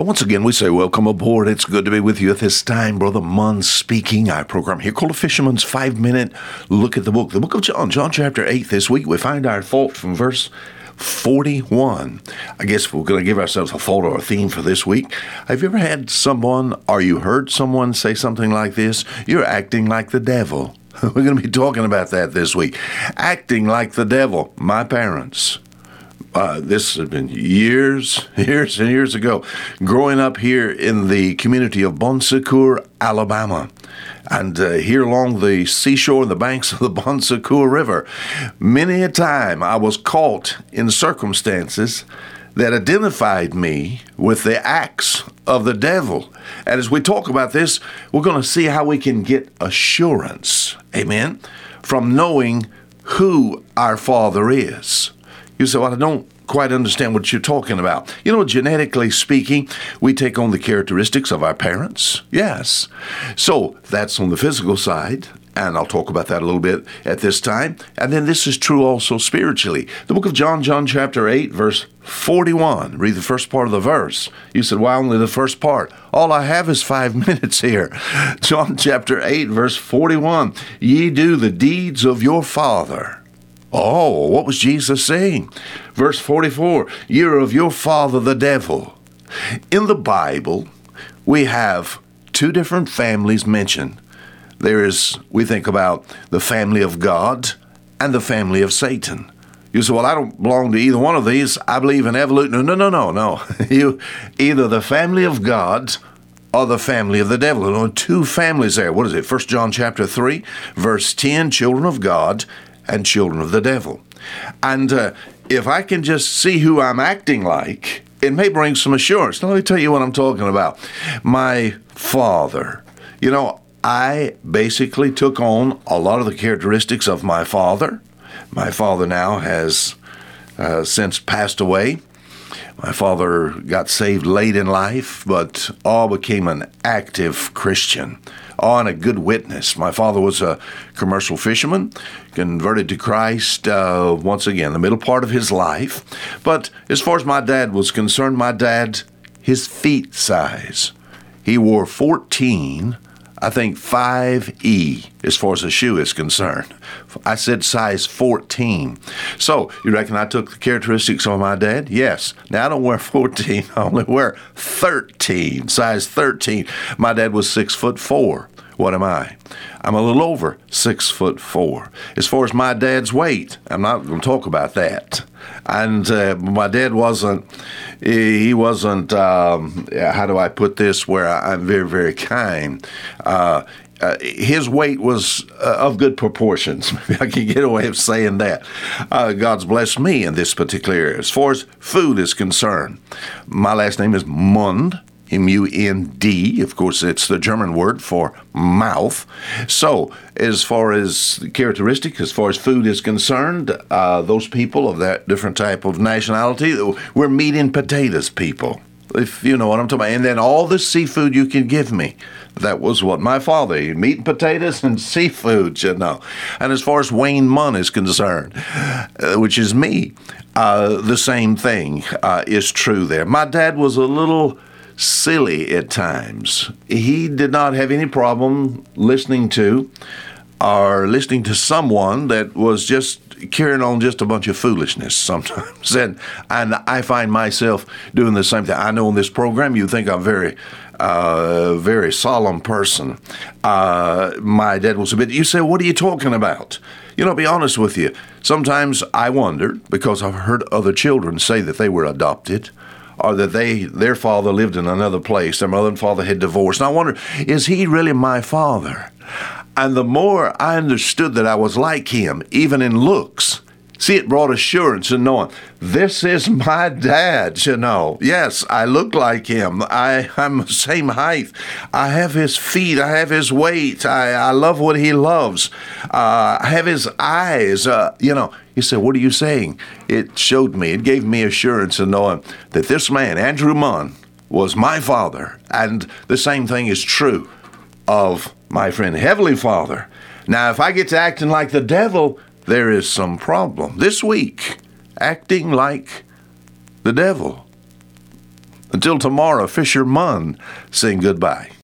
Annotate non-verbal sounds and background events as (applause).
Once again, we say welcome aboard. It's good to be with you at this time. Brother Mund speaking. Our program here called A Fisherman's Five Minute Look at the Book. The book of John, John chapter 8. This week we find our thought from verse 41. I guess we're going to give ourselves a thought or a theme for this week. Have you ever had someone, or you heard someone say something like this? You're acting like the devil. (laughs) We're going to be talking about that this week. Acting like the devil. My parents uh, this has been years, (laughs) years and years ago, growing up here in the community of Bon Secour, Alabama. And uh, here along the seashore and the banks of the (laughs) Bon Secour River, many a time I was caught in circumstances that identified me with the acts of the devil. And as we talk about this, we're going to see how we can get assurance, amen, from knowing who our Father is. You say, well, I don't quite understand what you're talking about. You know, genetically speaking, we take on the characteristics of our parents. Yes. So that's on the physical side. And I'll talk about that a little bit at this time. And then this is true also spiritually. The book of John, John chapter 8, verse 41. Read the first part of the verse. You said, why only the first part? All I have is five (laughs) minutes here. John chapter 8, verse 41. Ye do the deeds of your father. Oh, what was Jesus saying? Verse 44 You're of your father the devil. In the Bible, we have two different families mentioned. There is, we think about the family of God and the family of Satan. You say, well, I don't belong to either one of these. I believe in evolution. No, no, no, no, no. (laughs) you either the family of God or the family of the devil. There are two families there. What is it? First John chapter 3, verse 10, children of God and children of the devil. And uh, if I can just see who I'm acting like, it may bring some assurance. Now, let me tell you what I'm talking about. My father, you know, I basically took on a lot of the characteristics of my father. My father now has uh, since passed away. My father got saved late in life, but all became an active Christian on a good witness. My father was a commercial fisherman, converted to Christ uh, once again, the middle part of his life. But as far as my dad was concerned, my dad, his feet size, he wore 14 I think 5E as far as a shoe is concerned. I said size 14. So, you reckon I took the characteristics of my dad? Yes. Now, I don't wear (laughs) 14, I only wear 13, size 13. My dad was six foot four. What am I? I'm a little over six foot four. As far as my dad's weight, I'm not going to talk about that. And uh, my dad wasn't, he wasn't, um, how do I put this where I, am very, very kind. Uh, uh, his weight was uh, of good proportions. (laughs) Maybe I can get away with saying that. Uh, God's blessed me in this particular area. As far as food is concerned, my last name is Mund. M U N D. Of course, it's the German word for mouth. So, as far as characteristic, as far as food is concerned, uh, those people of that different type of nationality, we're meat and potatoes people. If you know what I'm talking about. And then all the seafood you can give me. That was what my father, meat and potatoes and seafood, you know. And as far as Wayne Mund is concerned, uh, which is me, uh, the same thing uh, is true there. My dad was a little silly at times. He did not have any problem listening to or listening to someone that was just carrying on just a bunch of foolishness sometimes. (laughs) And, and I find myself doing the same thing. I know in this program you think I'm very uh, very solemn person. Uh, my dad was a bit. You say, what are you talking about? You know, I'll be honest with you. Sometimes I wonder because I've heard other children say that they were adopted or that they their father lived in another place, their mother and father had divorced. And I wonder, is he really my father? And the more I understood that I was like him, even in looks, See, it brought assurance in knowing this is my dad, you know. Yes, I look like him. I, I'm the same height. I have his feet. I have his weight. I, I love what he loves. Uh, I have his eyes. Uh, you know, he said, What are you saying? It showed me, it gave me assurance in knowing that this man, Andrew Mund, was my father. And the same thing is true of my friend Heavenly Father. Now, if I get to acting like the devil, there is some problem. This week, acting like the devil. Until tomorrow, Fisher Fisherman, saying goodbye.